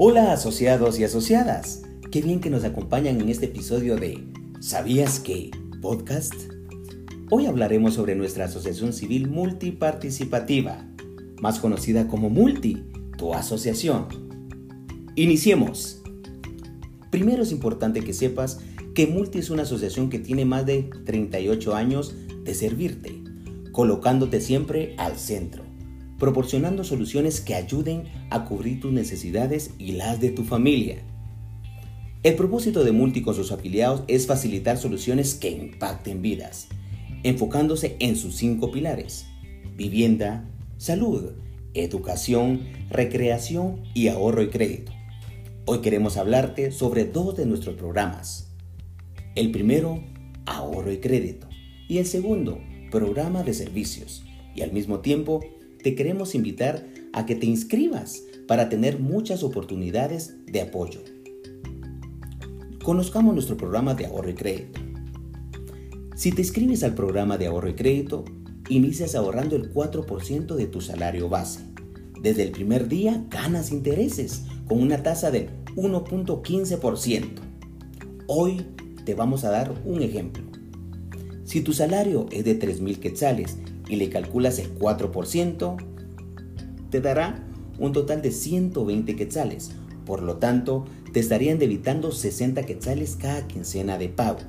Hola asociados y asociadas, qué bien que nos acompañan en este episodio de ¿Sabías que? Podcast. Hoy hablaremos sobre nuestra asociación civil multiparticipativa, más conocida como Multi, tu asociación. Iniciemos. Primero es importante que sepas que Multi es una asociación que tiene más de 38 años de servirte, colocándote siempre al centro proporcionando soluciones que ayuden a cubrir tus necesidades y las de tu familia. El propósito de Multi con sus afiliados es facilitar soluciones que impacten vidas, enfocándose en sus cinco pilares, vivienda, salud, educación, recreación y ahorro y crédito. Hoy queremos hablarte sobre dos de nuestros programas. El primero, ahorro y crédito. Y el segundo, programa de servicios. Y al mismo tiempo, te queremos invitar a que te inscribas para tener muchas oportunidades de apoyo. Conozcamos nuestro programa de ahorro y crédito. Si te inscribes al programa de ahorro y crédito, inicias ahorrando el 4% de tu salario base. Desde el primer día ganas intereses con una tasa de 1.15%. Hoy te vamos a dar un ejemplo. Si tu salario es de 3.000 quetzales y le calculas el 4%, te dará un total de 120 quetzales. Por lo tanto, te estarían debitando 60 quetzales cada quincena de pago.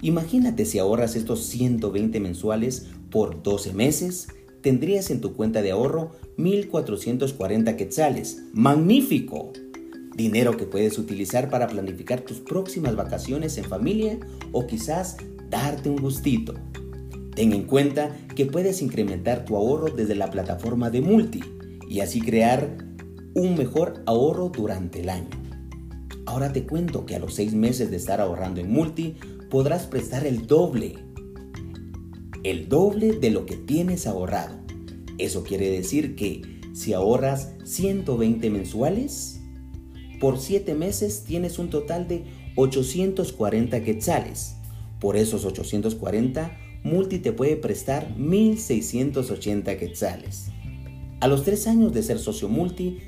Imagínate si ahorras estos 120 mensuales por 12 meses, tendrías en tu cuenta de ahorro 1.440 quetzales. ¡Magnífico! Dinero que puedes utilizar para planificar tus próximas vacaciones en familia o quizás darte un gustito. Ten en cuenta que puedes incrementar tu ahorro desde la plataforma de Multi y así crear un mejor ahorro durante el año. Ahora te cuento que a los seis meses de estar ahorrando en Multi podrás prestar el doble. El doble de lo que tienes ahorrado. Eso quiere decir que si ahorras 120 mensuales, por 7 meses tienes un total de 840 quetzales. Por esos 840 Multi te puede prestar 1.680 quetzales. A los 3 años de ser socio Multi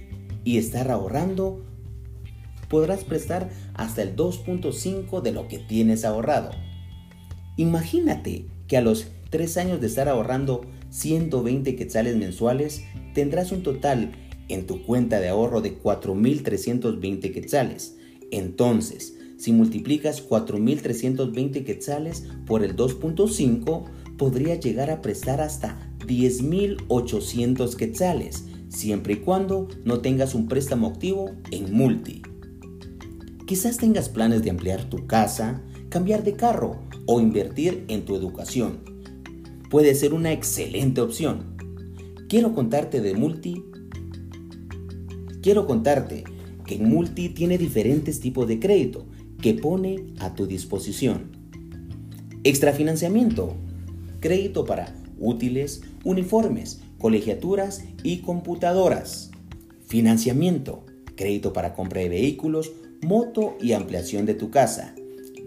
y estar ahorrando, podrás prestar hasta el 2.5 de lo que tienes ahorrado. Imagínate que a los 3 años de estar ahorrando 120 quetzales mensuales, tendrás un total en tu cuenta de ahorro de 4.320 quetzales. Entonces, si multiplicas 4.320 quetzales por el 2.5, podría llegar a prestar hasta 10.800 quetzales, siempre y cuando no tengas un préstamo activo en multi. Quizás tengas planes de ampliar tu casa, cambiar de carro o invertir en tu educación. Puede ser una excelente opción. Quiero contarte de multi. Quiero contarte que en multi tiene diferentes tipos de crédito que pone a tu disposición. Extrafinanciamiento. Crédito para útiles, uniformes, colegiaturas y computadoras. Financiamiento. Crédito para compra de vehículos, moto y ampliación de tu casa.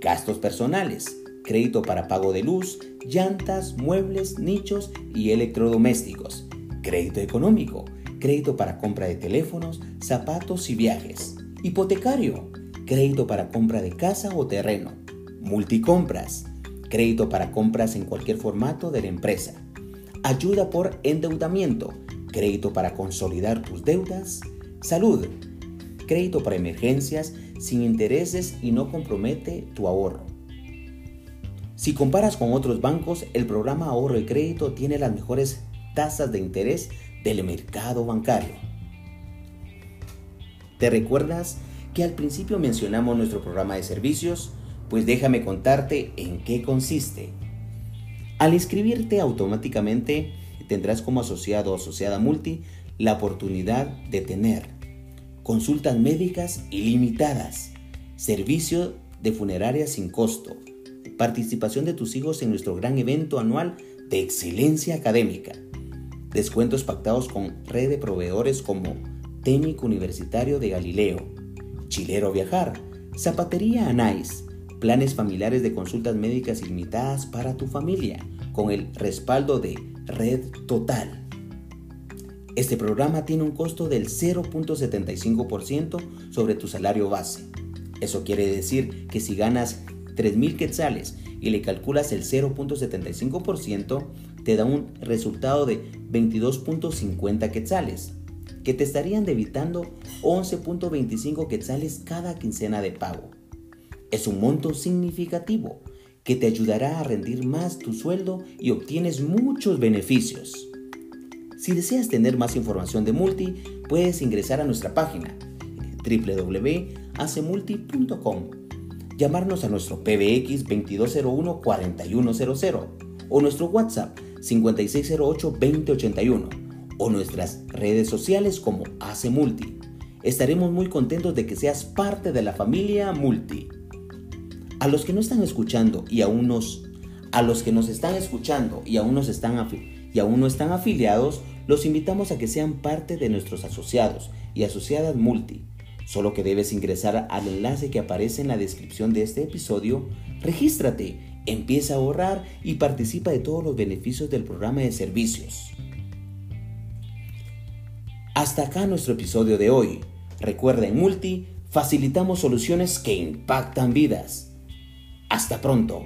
Gastos personales. Crédito para pago de luz, llantas, muebles, nichos y electrodomésticos. Crédito económico. Crédito para compra de teléfonos, zapatos y viajes. Hipotecario crédito para compra de casa o terreno, multicompras, crédito para compras en cualquier formato de la empresa, ayuda por endeudamiento, crédito para consolidar tus deudas, salud, crédito para emergencias sin intereses y no compromete tu ahorro. Si comparas con otros bancos, el programa ahorro y crédito tiene las mejores tasas de interés del mercado bancario. ¿Te recuerdas que al principio mencionamos nuestro programa de servicios, pues déjame contarte en qué consiste. Al inscribirte automáticamente tendrás como asociado o asociada multi la oportunidad de tener consultas médicas ilimitadas, servicio de funeraria sin costo, participación de tus hijos en nuestro gran evento anual de excelencia académica, descuentos pactados con red de proveedores como Técnico Universitario de Galileo, Chilero Viajar, Zapatería Anais, planes familiares de consultas médicas ilimitadas para tu familia, con el respaldo de Red Total. Este programa tiene un costo del 0.75% sobre tu salario base. Eso quiere decir que si ganas 3.000 quetzales y le calculas el 0.75%, te da un resultado de 22.50 quetzales, que te estarían debitando 11.25 quetzales cada quincena de pago. Es un monto significativo que te ayudará a rendir más tu sueldo y obtienes muchos beneficios. Si deseas tener más información de Multi, puedes ingresar a nuestra página www.acemulti.com, llamarnos a nuestro PBX 2201-4100 o nuestro WhatsApp 5608-2081 o nuestras redes sociales como Hace Multi. Estaremos muy contentos de que seas parte de la familia Multi. A los que no están escuchando y aún nos a los que nos están escuchando y aún nos están y aún no están afiliados, los invitamos a que sean parte de nuestros asociados y asociadas multi. Solo que debes ingresar al enlace que aparece en la descripción de este episodio, regístrate, empieza a ahorrar y participa de todos los beneficios del programa de servicios. Hasta acá nuestro episodio de hoy. Recuerda en Multi, facilitamos soluciones que impactan vidas. Hasta pronto.